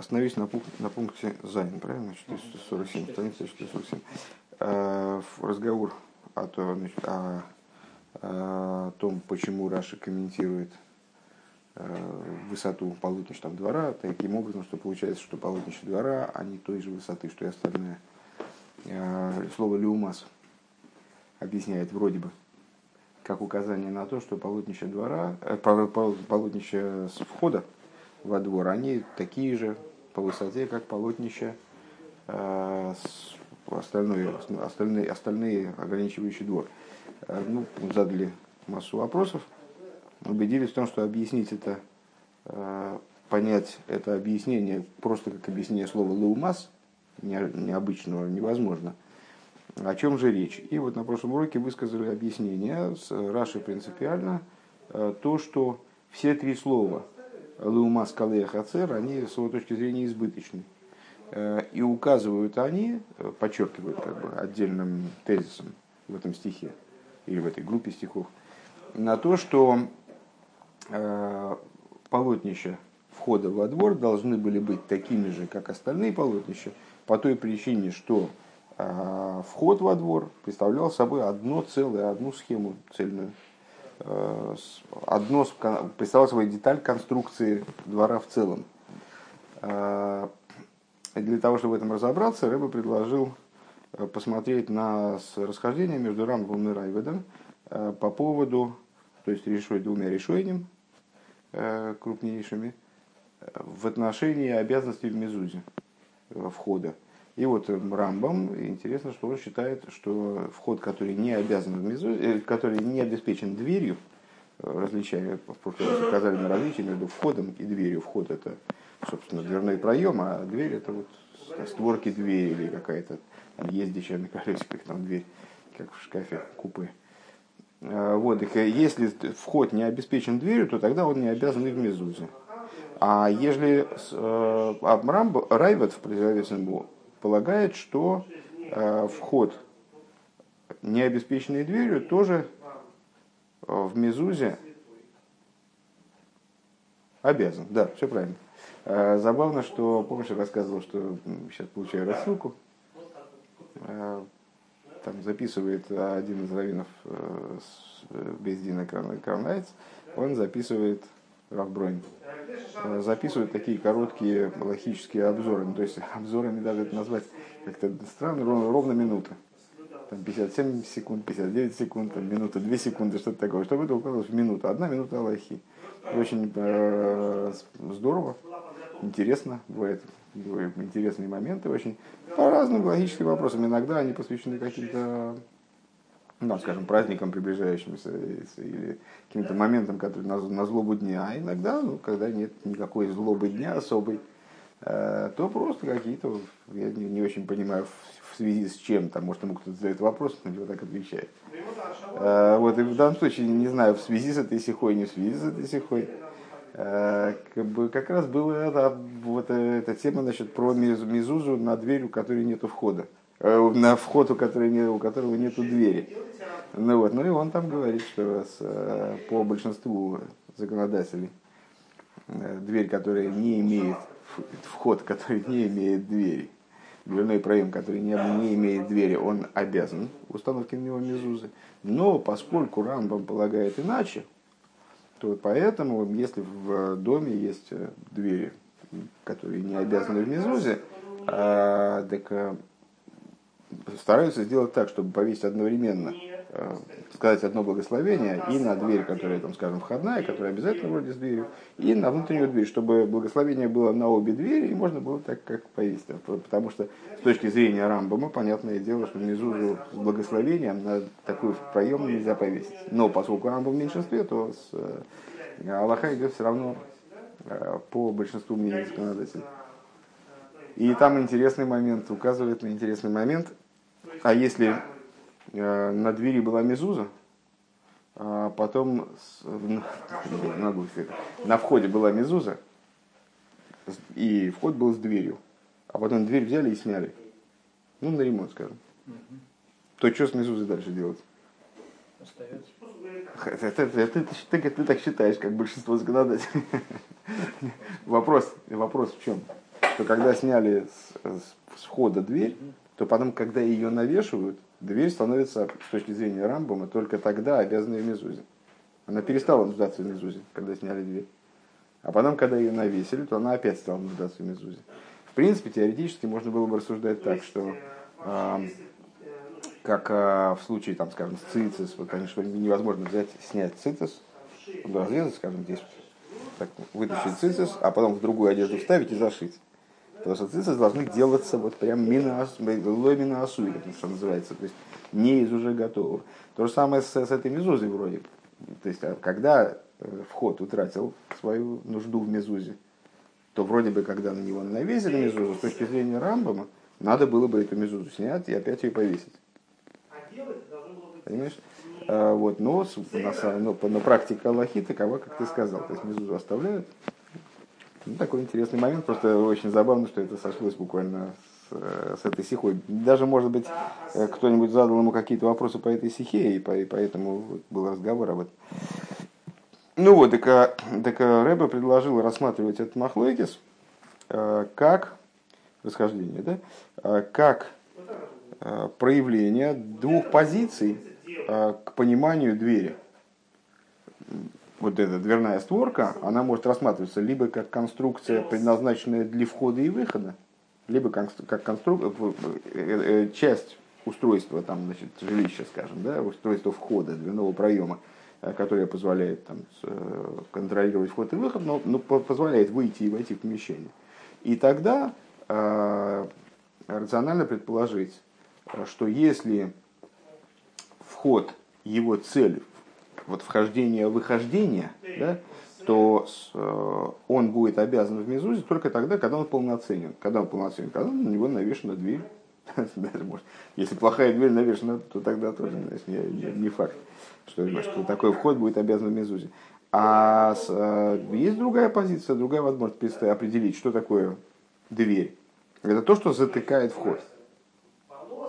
Остановись на, пункте, на пункте Зайн, правильно? 447, страница 447. Э, разговор о, то, о, о том, почему Раши комментирует э, высоту полотнища двора, таким образом, что получается, что полотнище двора, они той же высоты, что и остальное. Э, слово «לעומת» объясняет вроде бы, как указание на то, что полотнище двора, э, полотнище с входа во двор, они такие же по высоте, как полотнище э, остальные, остальные, остальные ограничивающий двор. Э, ну, задали массу вопросов, убедились в том, что объяснить это, э, понять это объяснение просто как объяснение слова «лаумас» необычного невозможно. О чем же речь? И вот на прошлом уроке высказали объяснение с Раши принципиально то, что все три слова – Лума Скалея Хацер, они с его точки зрения избыточны. Э, и указывают они, э, подчеркивают как бы, отдельным тезисом в этом стихе или в этой группе стихов, на то, что э, полотнища входа во двор должны были быть такими же, как остальные полотнища, по той причине, что вход во двор представлял собой одно целое, одну схему цельную. Э, одно представлял собой деталь конструкции двора в целом. Э, для того, чтобы в этом разобраться, Рэба предложил э, посмотреть на расхождение между Рамбом и Райведом по поводу, то есть решой двумя решениями крупнейшими, в отношении обязанностей в Мезузе, входа. И вот Рамбам, интересно, что он считает, что вход, который не обязан внизу, э, который не обеспечен дверью, э, различая, в прошлый раз указали на различие между входом и дверью. Вход это, собственно, дверной проем, а дверь это вот створки двери или какая-то ездящая на колесиках там дверь, как в шкафе купе. Э, вот, если вход не обеспечен дверью, то тогда он не обязан и в мезузе. А если э, Рамб, Райвет в противовесом полагает, что э, вход, не обеспеченный дверью, тоже э, в Мезузе обязан. Да, все правильно. Э, забавно, что, помнишь, я рассказывал, что сейчас получаю рассылку, там записывает один из раввинов Бездина Кравнайц, он записывает Равбронь, э, записывают такие короткие логические обзоры. Ну, то есть обзорами даже это назвать как-то странно, ровно, ровно минута. Там 57 секунд, 59 секунд, там, минута, 2 секунды, что-то такое. Чтобы это укладывалось в минуту. Одна минута Аллахи. Очень э, здорово, интересно, бывает интересные моменты, очень по разным логическим вопросам. Иногда они посвящены каким-то ну, скажем, праздникам приближающимся или каким-то моментам, которые на, на злобу дня. А иногда, ну, когда нет никакой злобы дня особой, э, то просто какие-то, я не, не очень понимаю, в, в связи с чем, там, может, ему кто-то задает вопрос, на него так отвечает. Э, вот, и в данном случае, не знаю, в связи с этой сихой, не в связи с этой сихой, э, как, бы, как раз была это, вот эта тема значит, про мизузу на дверь, у которой нет входа. Э, на вход, у которого, нет, у которого нету двери. Ну, вот, ну и он там говорит, что с, э, по большинству законодателей э, дверь, которая не имеет вход, который не имеет двери, дверной проем, который не, не имеет двери, он обязан установке на него мезузы. Но поскольку Рамбам полагает иначе, то поэтому, если в доме есть двери, которые не обязаны в мезузе, а, так стараются сделать так, чтобы повесить одновременно, э, сказать одно благословение и на дверь, которая, там, скажем, входная, которая обязательно вроде с дверью, и на внутреннюю дверь, чтобы благословение было на обе двери, и можно было так, как повесить. Потому что с точки зрения Рамбама, понятное дело, что внизу с благословением на такой проем нельзя повесить. Но поскольку Рамбам в меньшинстве, то с э, Аллаха идет все равно э, по большинству мнений законодателей. И там интересный момент, указывает на интересный момент. А если э, на двери была мезуза, а потом с, на, на входе была мезуза, и вход был с дверью, а потом дверь взяли и сняли. Ну, на ремонт, скажем. То что с мезузой дальше делать? Остается. Это, это, это, ты, ты так считаешь, как большинство законодателей. вопрос, вопрос в чем? что когда сняли с, с входа дверь, то потом, когда ее навешивают, дверь становится, с точки зрения Рамбома, только тогда обязанной в мезузе. Она перестала нуждаться в мезузе, когда сняли дверь. А потом, когда ее навесили, то она опять стала нуждаться в мезузе. В принципе, теоретически можно было бы рассуждать так, что э, как э, в случае, там, скажем, с цицис, вот, конечно, невозможно взять, снять цицис, разрезать, скажем, здесь так, вытащить цицис, а потом в другую одежду вставить и зашить. Потому что цицис должны делаться вот прям ломина асуи, что называется, то есть не из уже готового. То же самое с, с этой мезузой вроде. То есть, а когда э, вход утратил свою нужду в мезузе, то вроде бы, когда на него навесили мезузу, с точки зрения Рамбама, надо было бы эту мезузу снять и опять ее повесить. Понимаешь? А, вот, но, на, но, но практика Аллахи такова, как ты сказал. То есть мезузу оставляют. Ну, такой интересный момент, просто очень забавно, что это сошлось буквально с, с этой сихой. Даже, может быть, э, кто-нибудь задал ему какие-то вопросы по этой сихе, и, по, и поэтому был разговор об этом. Ну вот, так, так а Рэбе предложил рассматривать этот махлойкис э, как расхождение, да, как проявление двух позиций к пониманию двери вот эта дверная створка, она может рассматриваться либо как конструкция, предназначенная для входа и выхода, либо как, конструкция, э, э, часть устройства там, значит, жилища, скажем, да, устройство входа, дверного проема, э, которое позволяет там, контролировать вход и выход, но, но позволяет выйти и войти в помещение. И тогда э, рационально предположить, что если вход, его цель вот вхождение-выхождение, да, то э, он будет обязан в Мезузе только тогда, когда он полноценен. Когда он полноценен, когда на него навешена дверь. Если плохая дверь навешена, то тогда тоже не, факт, что, такой вход будет обязан в Мезузе. А э, есть другая позиция, другая возможность определить, что такое дверь. Это то, что затыкает вход.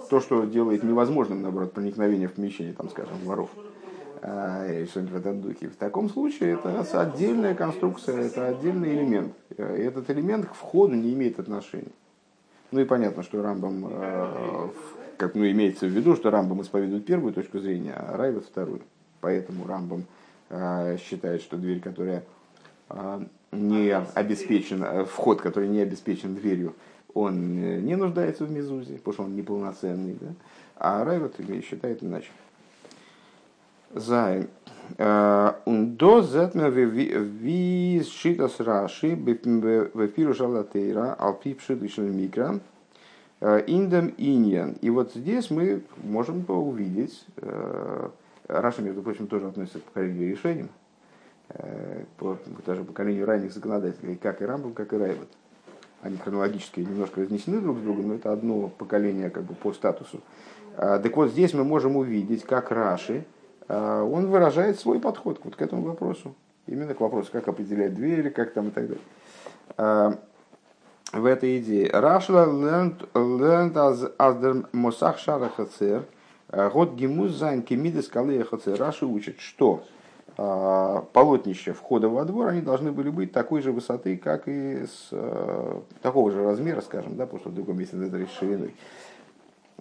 То, что делает невозможным, наоборот, проникновение в помещение, там, скажем, воров. А, или что-нибудь в этом духе. В таком случае это отдельная конструкция, это отдельный элемент. И этот элемент к входу не имеет отношения. Ну и понятно, что Рамбам, э, как ну, имеется в виду, что Рамбам исповедует первую точку зрения, а Райвет вторую. Поэтому Рамбам э, считает, что дверь, которая э, не обеспечен, вход, который не обеспечен дверью, он не нуждается в мезузе, потому что он неполноценный. Да? А Райвет считает иначе. Зайн. Und до зетме ви шитас раши бепиру жалатейра алпи пшидышный микро индем иньян. И вот здесь мы можем увидеть, Раша, между прочим, тоже относится к поколению решениям, по, даже поколению ранних законодателей, как и Рамбам, как и Райват. Они хронологически немножко разнесены друг с другом, но это одно поколение как бы по статусу. Так вот, здесь мы можем увидеть, как Раши, он выражает свой подход вот к этому вопросу. Именно к вопросу, как определять двери, как там и так далее. А, в этой идее. Рашла as der Мосах Шара Хацер, год гимуз зайн кемиды скалы Хацер. Раши учит, что а, полотнища входа во двор, они должны были быть такой же высоты, как и с такого же размера, скажем, да, просто в другом месте это шириной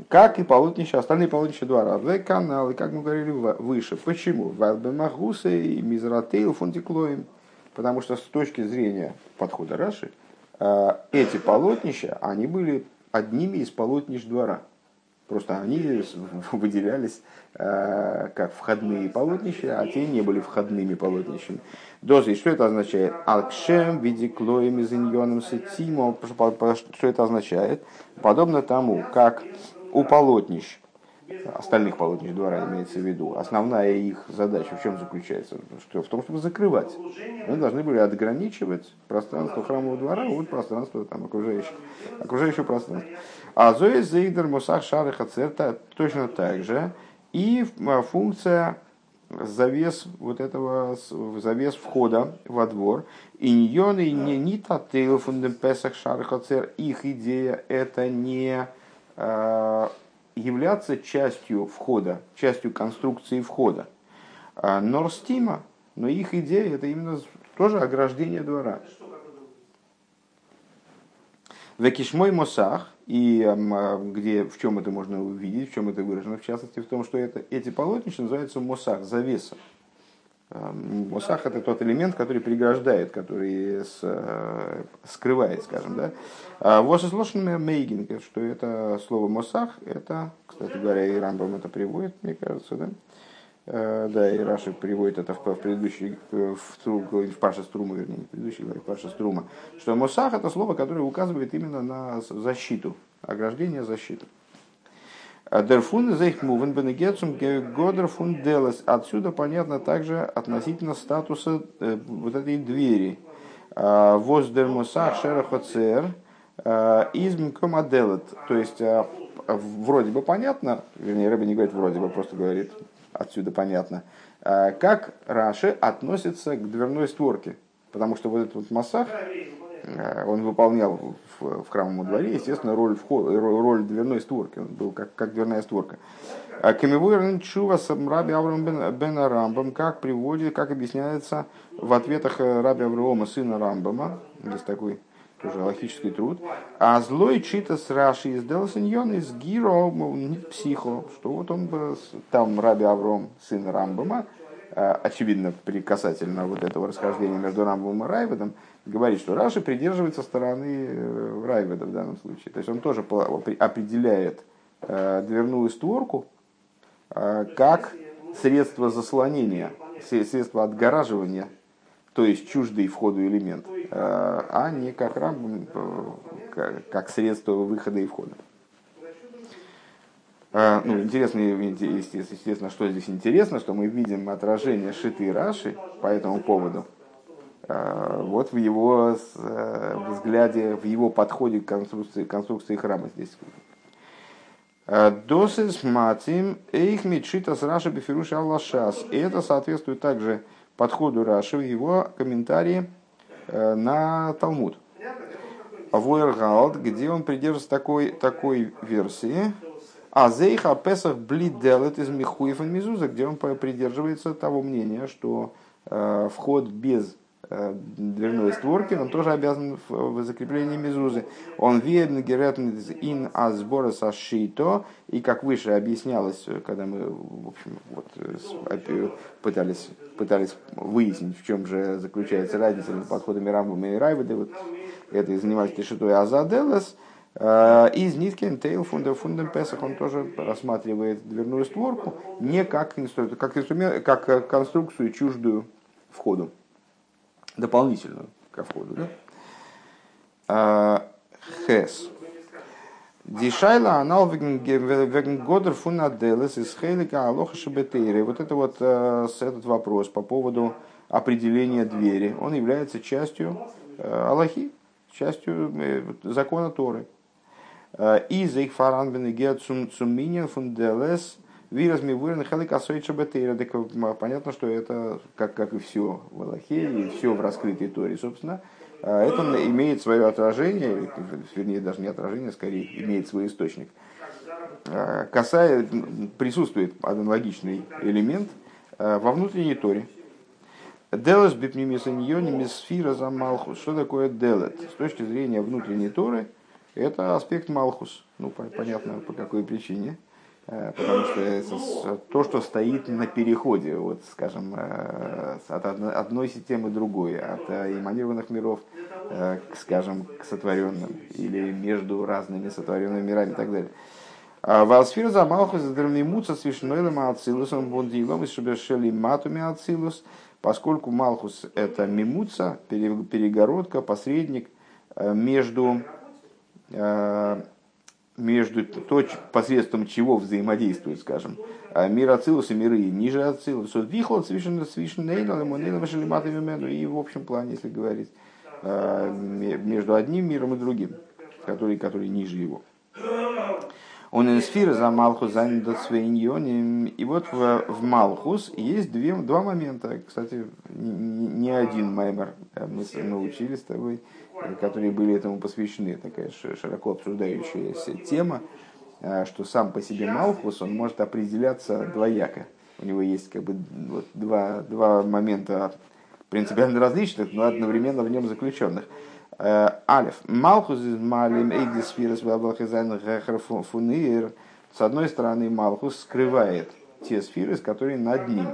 как и полотнища, остальные полотнища двора. В каналы, как мы говорили выше. Почему? Валбемахуса и Мизратейл фунтиклоем. Потому что с точки зрения подхода Раши, э, эти полотнища, они были одними из полотнищ двора. Просто они выделялись э, как входные полотнища, а те не были входными полотнищами. Дозы, что это означает? Алкшем, видиклоем, изиньоном, сетимо. Что это означает? Подобно тому, как у полотнищ, остальных полотнищ двора имеется в виду, основная их задача в чем заключается? Что? В том, чтобы закрывать. Они должны были отграничивать пространство храмового двора от пространства там, окружающего, окружающего пространства. А Зоя Зейдер Мусах Шары Хацерта точно так же. И а, функция завес вот этого завес входа во двор. И не не татейл фундем песах шархацер. Их идея это не являться частью входа, частью конструкции входа. Норстима, но их идея это именно тоже ограждение двора. Векишмой Мосах, и где, в чем это можно увидеть, в чем это выражено, в частности, в том, что это, эти полотнища называются Мосах, завеса. Мосах это тот элемент, который преграждает, который с, э, скрывает, скажем, да. А вот мейгинг, что это слово Мосах, это, кстати говоря, и Рамбам это приводит, мне кажется, да. Э, да, и Раши приводит это в, в предыдущей, в, в Паша Струма, вернее, не в предыдущей Паша Струма, что Мосах это слово, которое указывает именно на защиту, ограждение, защиту. Дерфун зейх мувен бенегецум годер фун делес. Отсюда понятно также относительно статуса э, вот этой двери. А, Воз дермусах шерахоцер а, изм комаделет. То есть а, вроде бы понятно, вернее, Рэбби не говорит вроде бы, просто говорит отсюда понятно, как Раши относится к дверной створке. Потому что вот этот вот массах, он выполнял в, в храмовом дворе, естественно, роль, вход, роль дверной створки. Он был как, как дверная створка. А Камивуэрн Чува с Раби Авраам бен, бен Рамбам, как приводит, как объясняется в ответах э, Раби Авраама, сына Рамбама, здесь такой тоже логический труд. А злой чита с Раши из Делсиньон из Гиро психо, что вот он был, там Раби Авром, сын Рамбама, э, очевидно, при касательно вот этого расхождения между Рамбом и Райведом, говорит, что Раши придерживается стороны э, Райведа в данном случае. То есть он тоже определяет э, дверную створку э, как средство заслонения, средство отгораживания, то есть чуждый входу элемент, а не как, рам, как средство выхода и входа. Ну, интересно, естественно, что здесь интересно, что мы видим отражение шиты Раши по этому поводу – вот в его э, взгляде, в его подходе к конструкции, конструкции храма здесь. Э, Досис матим эйх митшита с Раши бифируша аллашас. И это соответствует также подходу Раши в его комментарии на Талмуд. Войергалд, где он придерживается такой, такой версии, а Зейха Песах Блиделет из Михуев Мизуза, где он придерживается того мнения, что э, вход без Э, дверной створки, он тоже обязан в закреплении мезузы. Он верен геретн ин азбора сашито, и как выше объяснялось, когда мы в общем, вот, пытались, пытались выяснить, в чем же заключается разница между подходами Рамбама и Райведа, вот это и занимались Тишитой Азаделес, э, из Ниткин Тейл Фундер Фундем Песах он тоже рассматривает дверную створку не как инструмент, как, инструмент, как конструкцию чуждую входу дополнительную ко входу. Да? А, Хес. Дишайла анал веген годер фунаделес из хейлика алоха шабетейры. Вот это вот э, этот вопрос по поводу определения двери. Он является частью э, Аллахи, частью э, закона Торы. Из их фаран бенегет цуминин фунделес Вираз мивырен хелик асойча бетейра. Понятно, что это, как, как и все в Аллахе, и все в раскрытой Торе, собственно, это имеет свое отражение, вернее, даже не отражение, скорее, имеет свой источник. А, касая, присутствует аналогичный элемент а, во внутренней Торе. Делес бипнимисаньони мисфира за Малхус. Что такое делет? С точки зрения внутренней Торы, это аспект Малхус. Ну, понятно, по какой причине. Э, потому что это то, что стоит на переходе, вот, скажем, э, от одной системы другой, от э, эманированных миров, скажем, к сотворенным, или между разными сотворенными мирами и так далее. А Валсфир за Малхус дермимуца свишнойлем ацилусом бундилом и шубешели матуми ацилус, поскольку Малхус это мимуца, перегородка, посредник между между то, посредством чего взаимодействуют, скажем, а, мир Ацилус и миры ниже Ацилус. Вихлот свишен свишен и в общем плане, если говорить, а, между одним миром и другим, который, который ниже его. Он инсфира за Малхус занят свиньоним. И вот в, в Малхус есть две, два момента. Кстати, не, не один маймер мы, мы учили с тобой которые были этому посвящены, такая широко обсуждающаяся тема, а, что сам по себе Малхус, он может определяться двояко. У него есть как бы вот два, два момента принципиально различных, но одновременно в нем заключенных. Алиф. Малхус из Малим Эйгдис Фирос Фунир. С одной стороны, Малхус скрывает те сферы, которые над ним,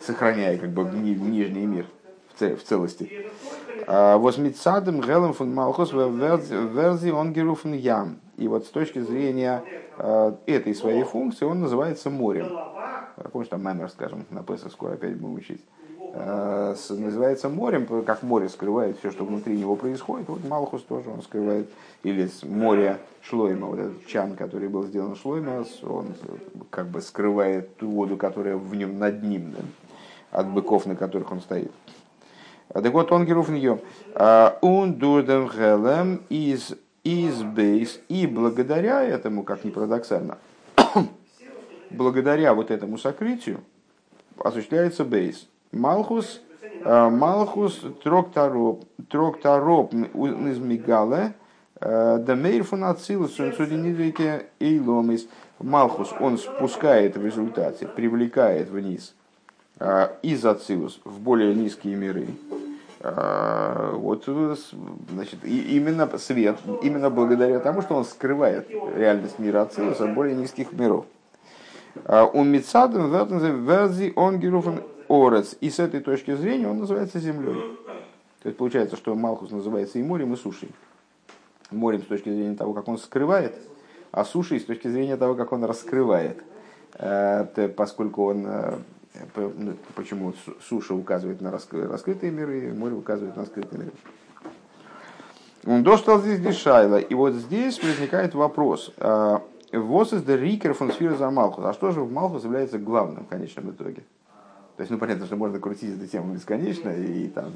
сохраняя как бы нижний мир в целости. Восмицадом Гелем фун Малхус верзи он геруфен ям. И вот с точки зрения этой своей функции он называется морем. Помнишь, там Маймер, скажем, на Песах скоро опять будем учить. Называется морем, как море скрывает все, что внутри него происходит. Вот Малхус тоже он скрывает. Или с моря Шлойма, вот этот чан, который был сделан Шлойма, он как бы скрывает ту воду, которая в нем над ним, да, от быков, на которых он стоит. Так вот, он геруф нее. Он дурдем хелем из из бейс. И благодаря этому, как ни парадоксально, благодаря вот этому сокрытию осуществляется бейс. Малхус, Малхус троктароп, троктароп из Дамейр фунацилус, суденидрики и ломис. Малхус, он спускает в результате, привлекает вниз из Ацилус в более низкие миры. Вот, значит, и именно свет, именно благодаря тому, что он скрывает реальность мира Ацилус от более низких миров. У Мицадом верзи он геруфен орец. И с этой точки зрения он называется землей. То есть получается, что Малхус называется и морем, и сушей. Морем с точки зрения того, как он скрывает, а сушей с точки зрения того, как он раскрывает. Поскольку он почему суша указывает на раскрытые миры, море указывает на скрытые миры. Он достал здесь Дешайла. И вот здесь возникает вопрос. Вот из Рикер фон за Малхус. А что же в Малхус является главным в конечном итоге? То есть, ну, понятно, что можно крутить эту тему бесконечно, и там,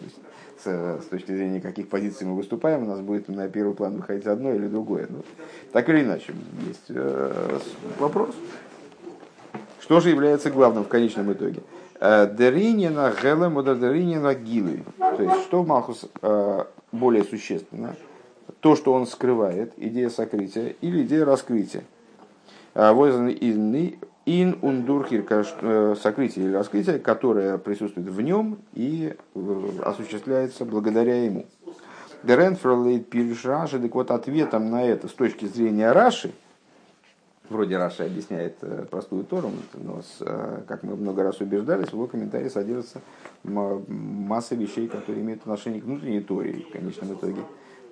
с, с точки зрения каких позиций мы выступаем, у нас будет на первый план выходить одно или другое. Ну, так или иначе, есть э, вопрос. Что же является главным в конечном итоге? Э, Деринина гелем на гилы. То есть, что Малхус э, более существенно? То, что он скрывает, идея сокрытия или идея раскрытия. Э, Возан ин ундурхир, сокрытие или раскрытие, которое присутствует в нем и осуществляется благодаря ему. Дерен фролейт пирш Раши, так вот ответом на это с точки зрения Раши – Вроде Раша объясняет э, простую Тору, но, с, э, как мы много раз убеждались, в его комментарии содержится масса вещей, которые имеют отношение к внутренней Торе. в конечном итоге,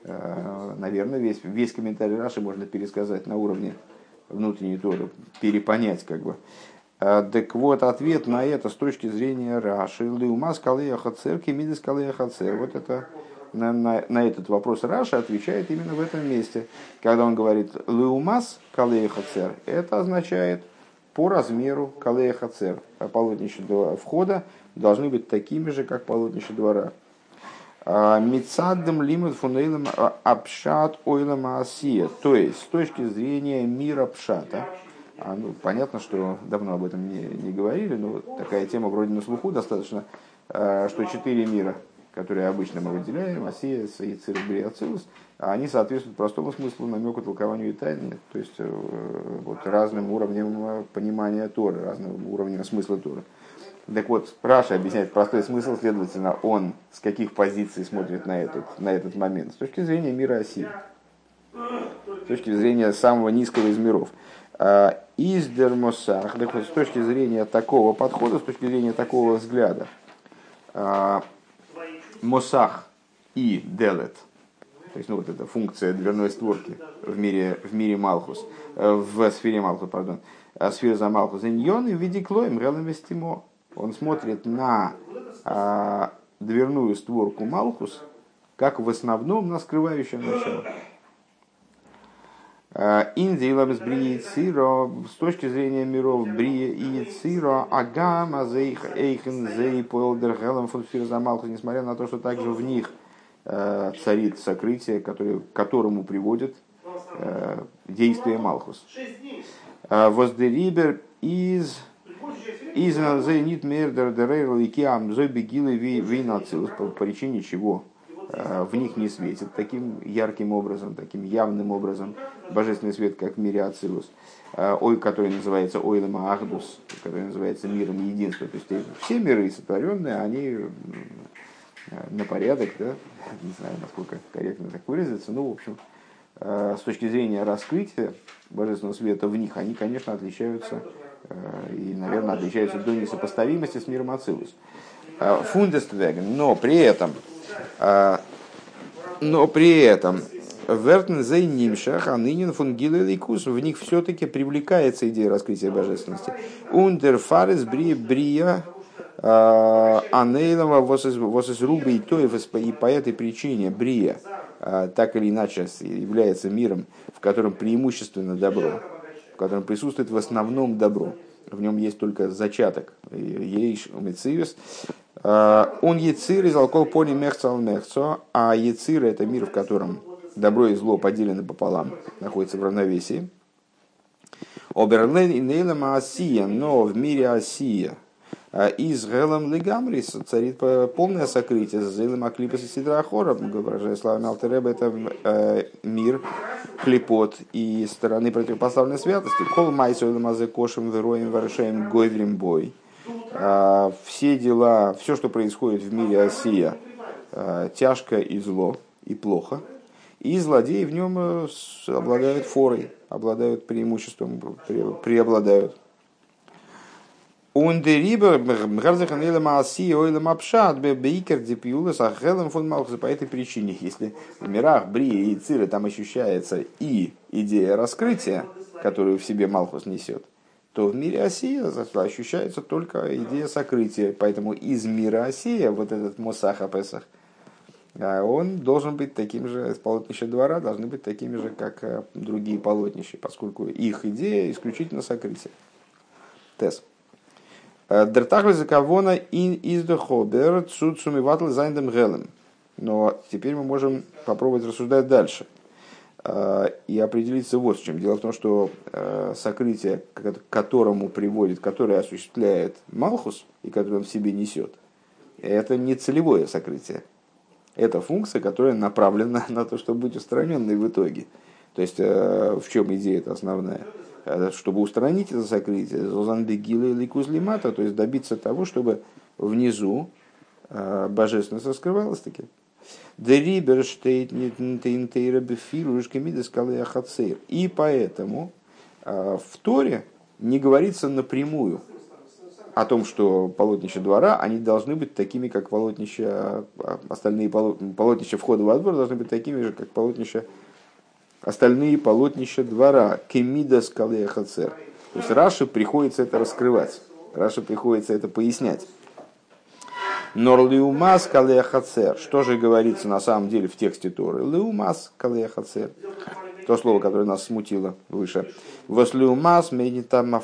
э, наверное, весь, весь комментарий Раши можно пересказать на уровне внутренней Торы, перепонять как бы. Так вот, ответ на это с точки зрения Раши. Лиума скалея хацер, кемидис скалея хацер. Вот это на, на, на этот вопрос Раша отвечает именно в этом месте. Когда он говорит «леумас калея это означает по размеру калея хацер. А полотнища входа должны быть такими же, как полотнища двора. А, Мицаддем лимут фунейлем апшат ойлем асия. То есть, с точки зрения мира пшата, а, ну, понятно, что давно об этом не, не говорили, но такая тема вроде на слуху достаточно, а, что четыре мира которые обычно мы выделяем, Асия, Саицир, Бриацилус, они соответствуют простому смыслу, намеку, толкованию и тайне, то есть э, вот, разным уровням э, понимания Торы, разным уровням смысла Торы. Так вот, Раша объясняет простой смысл, следовательно, он с каких позиций смотрит на этот, на этот момент? С точки зрения мира Оси, с точки зрения самого низкого из миров. А, из Дермосах, так вот, с точки зрения такого подхода, с точки зрения такого взгляда, а, Мосах и Делет, то есть ну, вот эта функция дверной створки в мире, в мире Малхус, э, в сфере Малхус, пардон, э, сфера за Малхус, иньон и в виде клоем вестимо. Он смотрит на а, дверную створку Малхус, как в основном на скрывающее начало. Э, Индия без брии цира с точки зрения миров брия и цира агама зейх эйхен зей фон фирзамалхус, несмотря на то, что также в них э, царит сокрытие, который, к которому приводит э, действие Малхус. Воздерибер из из зейнит мердер дерейрл и киам зой бегилы вейнацилус по причине чего в них не светит таким ярким образом, таким явным образом божественный свет, как в мире Ацилус, э, ой, который называется Ойлем Ахдус, который называется миром единства. То есть все миры сотворенные, они на порядок, да, не знаю, насколько корректно так выразиться, но, в общем, с точки зрения раскрытия божественного света в них, они, конечно, отличаются и, наверное, отличаются до несопоставимости с миром Ацилус. Фундествеген, но при этом, но при этом Вертен зей нимшах, а нынен фунгилы ликус. В них все-таки привлекается идея раскрытия божественности. Ундер фарес брия а, анейлова восес рубы и тоев. И по этой причине брия а, так или иначе является миром, в котором преимущественно добро, в котором присутствует в основном добро. В нем есть только зачаток. Ейш, умецивис. А, он яцир из алкоголь пони мехцал мехцо, а яцир это мир, в котором добро и зло поделены пополам, находятся в равновесии. Оберлен и Нейлем Асия, но в мире Асия а из Гелем Легамрис царит полное сокрытие. Зелем Аклипас и Сидрахора, выражая словами Алтереба, это э, мир, клепот и стороны противопоставленной святости. Кол Майсу Мазе Кошем Вероем Варшаем Гойврим Бой. А, все дела, все, что происходит в мире Осия, э, тяжко и зло, и плохо – и злодеи в нем э, обладают форой, обладают преимуществом, преобладают. Ундерибер Мгарзаханила Мааси Ойлам Бейкер Дипиулас Ахелем фон Малхус по этой причине, если в мирах Брии и Циры там ощущается и идея раскрытия, которую в себе Малхус несет, то в мире Осия ощущается только идея сокрытия. Поэтому из мира Осия вот этот Мосаха Песах – а он должен быть таким же, полотнища двора должны быть такими же, как э, другие полотнища, поскольку их идея исключительно сокрытие. Тес. Э, Дертахли закавона ин издохобер цуцуми ватл зайндем гелем. Но теперь мы можем попробовать рассуждать дальше и определиться вот в чем. Дело в том, что сокрытие, к которому приводит, которое осуществляет Малхус и которое он в себе несет, это не целевое сокрытие это функция, которая направлена на то, чтобы быть устраненной в итоге. То есть, э, в чем идея это основная? Э, чтобы устранить это сокрытие, зозанбегила или кузлимата, то есть добиться того, чтобы внизу э, божественность раскрывалась таки. И поэтому в Торе не говорится напрямую о том, что полотнища двора, они должны быть такими, как полотнища, остальные полотнища входа во двор должны быть такими же, как полотнища, остальные полотнища двора. Кемида скалы хацер. То есть Раши приходится это раскрывать. Раши приходится это пояснять. Норлиумас калеяхацер. Что же говорится на самом деле в тексте Торы? Леумас калеяхацер. То слово, которое нас смутило выше. Вослиумас медитама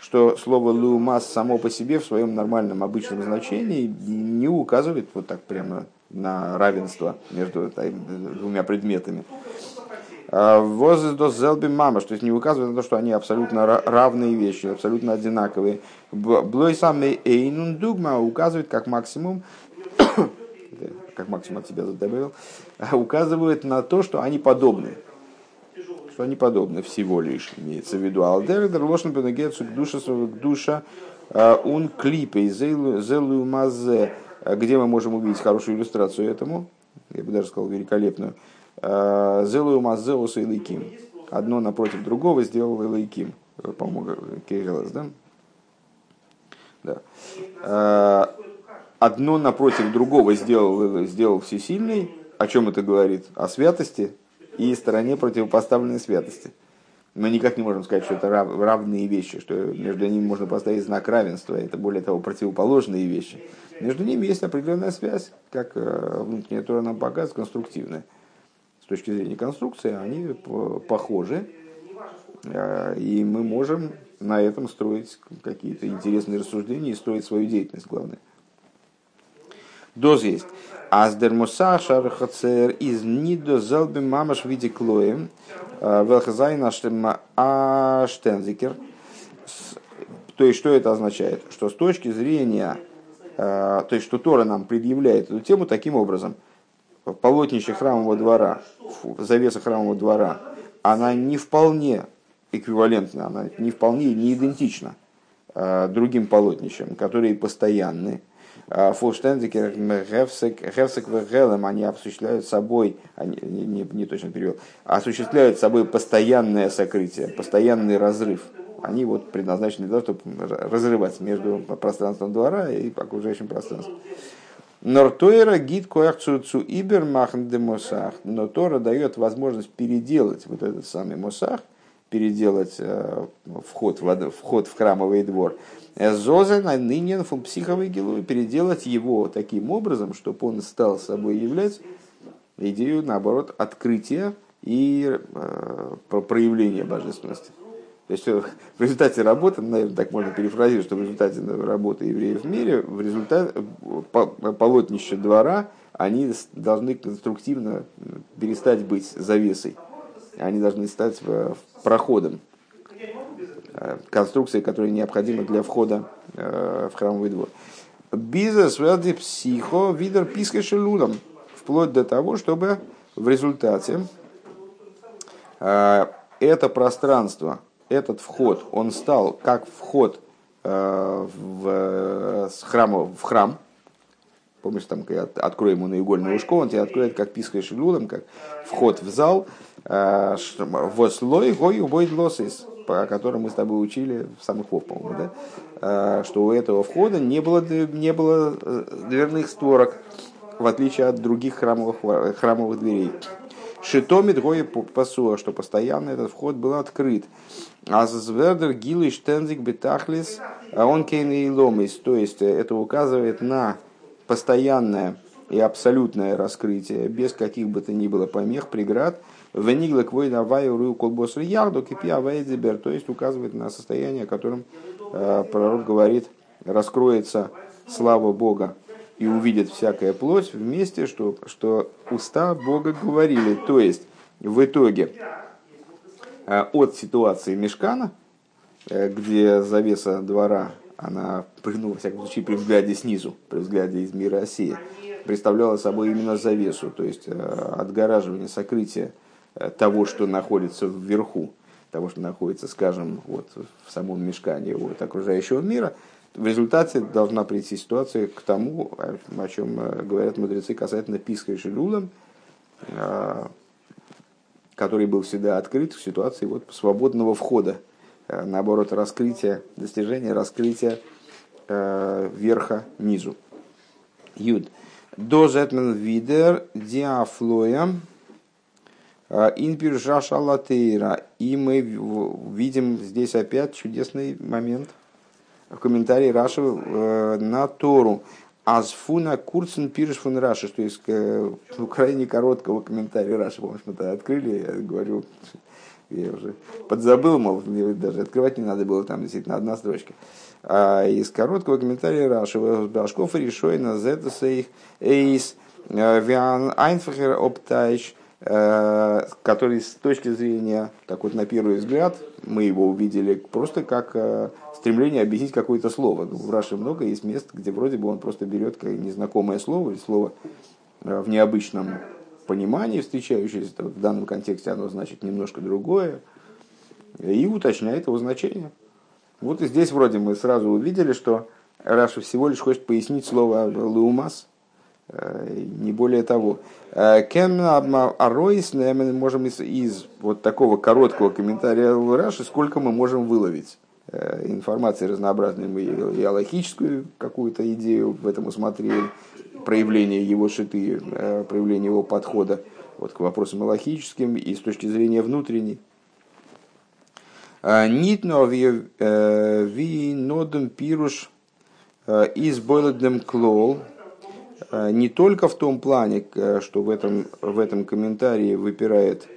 что слово «лумас» само по себе в своем нормальном обычном значении не указывает вот так прямо на равенство между двумя предметами. А Воздос зелби мама, то есть не указывает на то, что они абсолютно равные вещи, абсолютно одинаковые. Блой самый эйнун дугма указывает как максимум, как максимум от себя добавил, указывает на то, что они подобны что они подобны всего лишь, имеется в виду. Алдердер лошен бенегецу к душе к душа ун клипе зелу мазе, где мы можем увидеть хорошую иллюстрацию этому, я бы даже сказал великолепную. Зелу мазе и Одно напротив другого сделал Илайким. По-моему, Кейгелас, да? Да. Одно напротив другого сделал, сделал всесильный. О чем это говорит? О святости, и стороне противопоставленной святости. Мы никак не можем сказать, что это равные вещи, что между ними можно поставить знак равенства. Это более того противоположные вещи. Между ними есть определенная связь, как э, внутренняя Тора нам показывает, конструктивная. Точки зрения конструкции они похожи, э, и мы можем на этом строить какие-то интересные рассуждения и строить свою деятельность, главное. Доз есть. Аздер Мусашар Хацер из Нидо Зелбим Мамаш виде Клоем э, Велхазайн Аштензикер. То есть, что это означает? Что с точки зрения, э, то есть, что Тора нам предъявляет эту тему таким образом. Полотнище храмового двора, завеса храмового двора, она не вполне эквивалентна, она не вполне не идентична э, другим полотнищам, которые постоянны, Фолштендикер, Хевсек Вегелем, они осуществляют собой, они, не, не, не точно перевел, осуществляют собой постоянное сокрытие, постоянный разрыв. Они вот предназначены для того, чтобы разрывать между пространством двора и окружающим пространством. Нортойра гид коахцуцу ибер махн де мосах. Но Тора дает возможность переделать вот этот самый мосах, переделать э, вход, в, вход в храмовый двор. Зоза на ныне фун психовый гилу, переделать его таким образом, чтобы он стал собой являть идею, наоборот, открытия и э, проявления божественности. То есть э, в результате работы, наверное, так можно перефразировать, что в результате работы евреев в мире, в результате э, полотнища двора, они должны конструктивно перестать быть завесой. Они должны стать э, проходом, конструкцией, которая необходима для входа в храмовый двор. Бизнес велди психо видер пискашелудом. Вплоть до того, чтобы в результате это пространство, этот вход, он стал как вход э, в, с храма, в храм. Помнишь, там, когда откроем ему наигольное ушко, он тебе откроет как пискаешь лулом, как вход в зал. Э, Вослой гой убойд лосис, по которому мы с тобой учили в самых вов, по-моему, да? Э, что у этого входа не было, не было дверных створок, в отличие от других храмовых, храмовых дверей. Шитомит гоя пасуа, что постоянно этот вход был открыт. А звердер гилы штензик бетахлис, он и ломис. То есть это указывает на постоянное и абсолютное раскрытие, без каких бы то ни было помех, преград, Венигла квой давай ру колбос ярду кипи авайдзибер, то есть указывает на состояние, о котором э, пророк говорит, раскроется слава Бога и увидит всякая плоть вместе, что, что уста Бога говорили. То есть, в итоге, от ситуации Мешкана, э, где завеса двора, она, ну, во всяком случае, при взгляде снизу, при взгляде из мира России, представляла собой именно завесу, то есть э, отгораживание, сокрытие того, что находится вверху, того, что находится, скажем, вот в самом мешкане от окружающего мира – в результате должна прийти ситуация к тому, о чем э, говорят мудрецы касательно Писка и э, который был всегда открыт в ситуации вот свободного входа, э, наоборот, раскрытия, достижения раскрытия верха низу. Юд. До зетмен видер диафлоя инпиржа шалатейра. И мы видим здесь опять чудесный момент – в комментарии Раши э, на Тору. Азфуна Курцен пирш фун Раши, что э, ну, крайне короткого комментария Раши. Помнишь, мы тогда открыли, я говорю, я уже подзабыл, мол, даже открывать не надо было, там действительно одна строчка. А из короткого комментария Раши, Башков решой на зетасейх эйс э, виан айнфахер оптайш, который с точки зрения, так вот на первый взгляд, мы его увидели просто как стремление объяснить какое-то слово. Ну, в Раше много есть мест, где вроде бы он просто берет незнакомое слово или слово э, в необычном понимании встречающееся, в данном контексте оно значит немножко другое, и уточняет его значение. Вот и здесь вроде мы сразу увидели, что Раша всего лишь хочет пояснить слово «леумас», э, не более того. Кен Аройс, мы можем из, из вот такого короткого комментария Раши, сколько мы можем выловить. Э, информации разнообразной. Мы и аллахическую какую-то идею в этом усмотрели, проявление его шиты, э, проявление его подхода вот, к вопросам аллахическим и с точки зрения внутренней. Э, Нитно ви нодом пируш из клол, не только в том плане, что в этом, в этом комментарии выпирает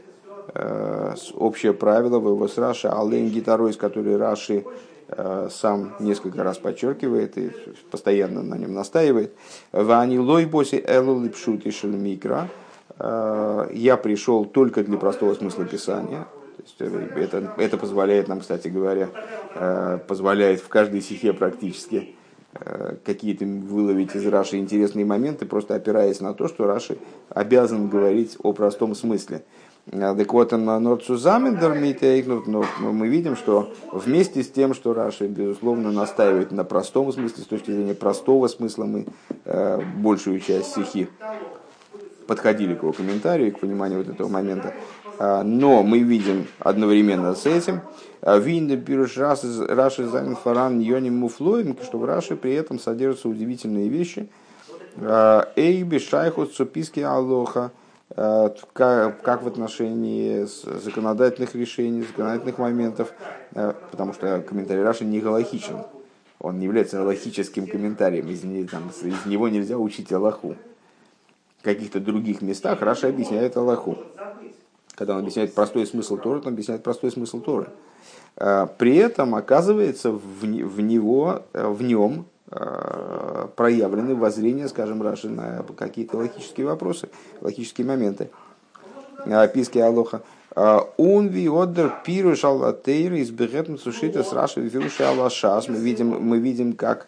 общее правило в его с Раши, Алейн Гитаройс, который Раши э, сам несколько раз подчеркивает и постоянно на нем настаивает. Вани лой боси элу липшут и микро. Э, я пришел только для простого смысла Писания. Это, это позволяет нам, кстати говоря, позволяет в каждой стихе практически э, какие-то выловить из Раши интересные моменты, просто опираясь на то, что Раши обязан говорить о простом смысле. Так вот, на Норцузамендер но мы видим, что вместе с тем, что Раши, безусловно, настаивает на простом смысле, с точки зрения простого смысла, мы э, большую часть стихи подходили к его комментарию, к пониманию вот этого момента. А, но мы видим одновременно с этим, а, Винда пируш Раши Зайн Фаран Йоним Муфлоем, что в Раши при этом содержатся удивительные вещи. А, Эйби Шайху Цуписки Алоха, как в отношении законодательных решений, законодательных моментов, потому что комментарий Раши не галахичен. Он не является галахическим комментарием, из, там, из него нельзя учить Аллаху в каких-то других местах Раша объясняет Аллаху. Когда он объясняет простой смысл Торы, он объясняет простой смысл Торы. А, при этом, оказывается, в, в, него, в нем проявлены воззрения, скажем, Раши на какие-то логические вопросы, логические моменты. А, Писки Алоха. Он ви одер пиру шалатейр из бегетн сушита с Раши вифируши Аллашас. Мы видим, мы видим, как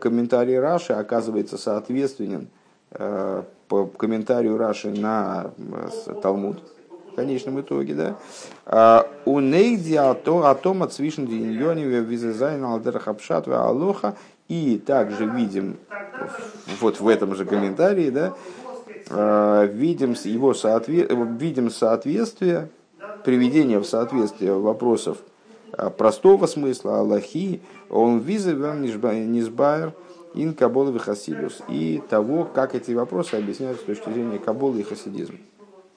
комментарий Раши оказывается соответственен по комментарию Раши на Талмуд, в конечном итоге, да, у нейди атома цвишн диньониве визезайн алдерхапшат алоха, и также видим вот в этом же комментарии, да, а, видим его соотве... видим соответствие, приведение в соответствие вопросов а, простого смысла Аллахи, он визован низбайр, ин Кабола и Хасидус, и того, как эти вопросы объясняют с точки зрения Кабола и хасидизма.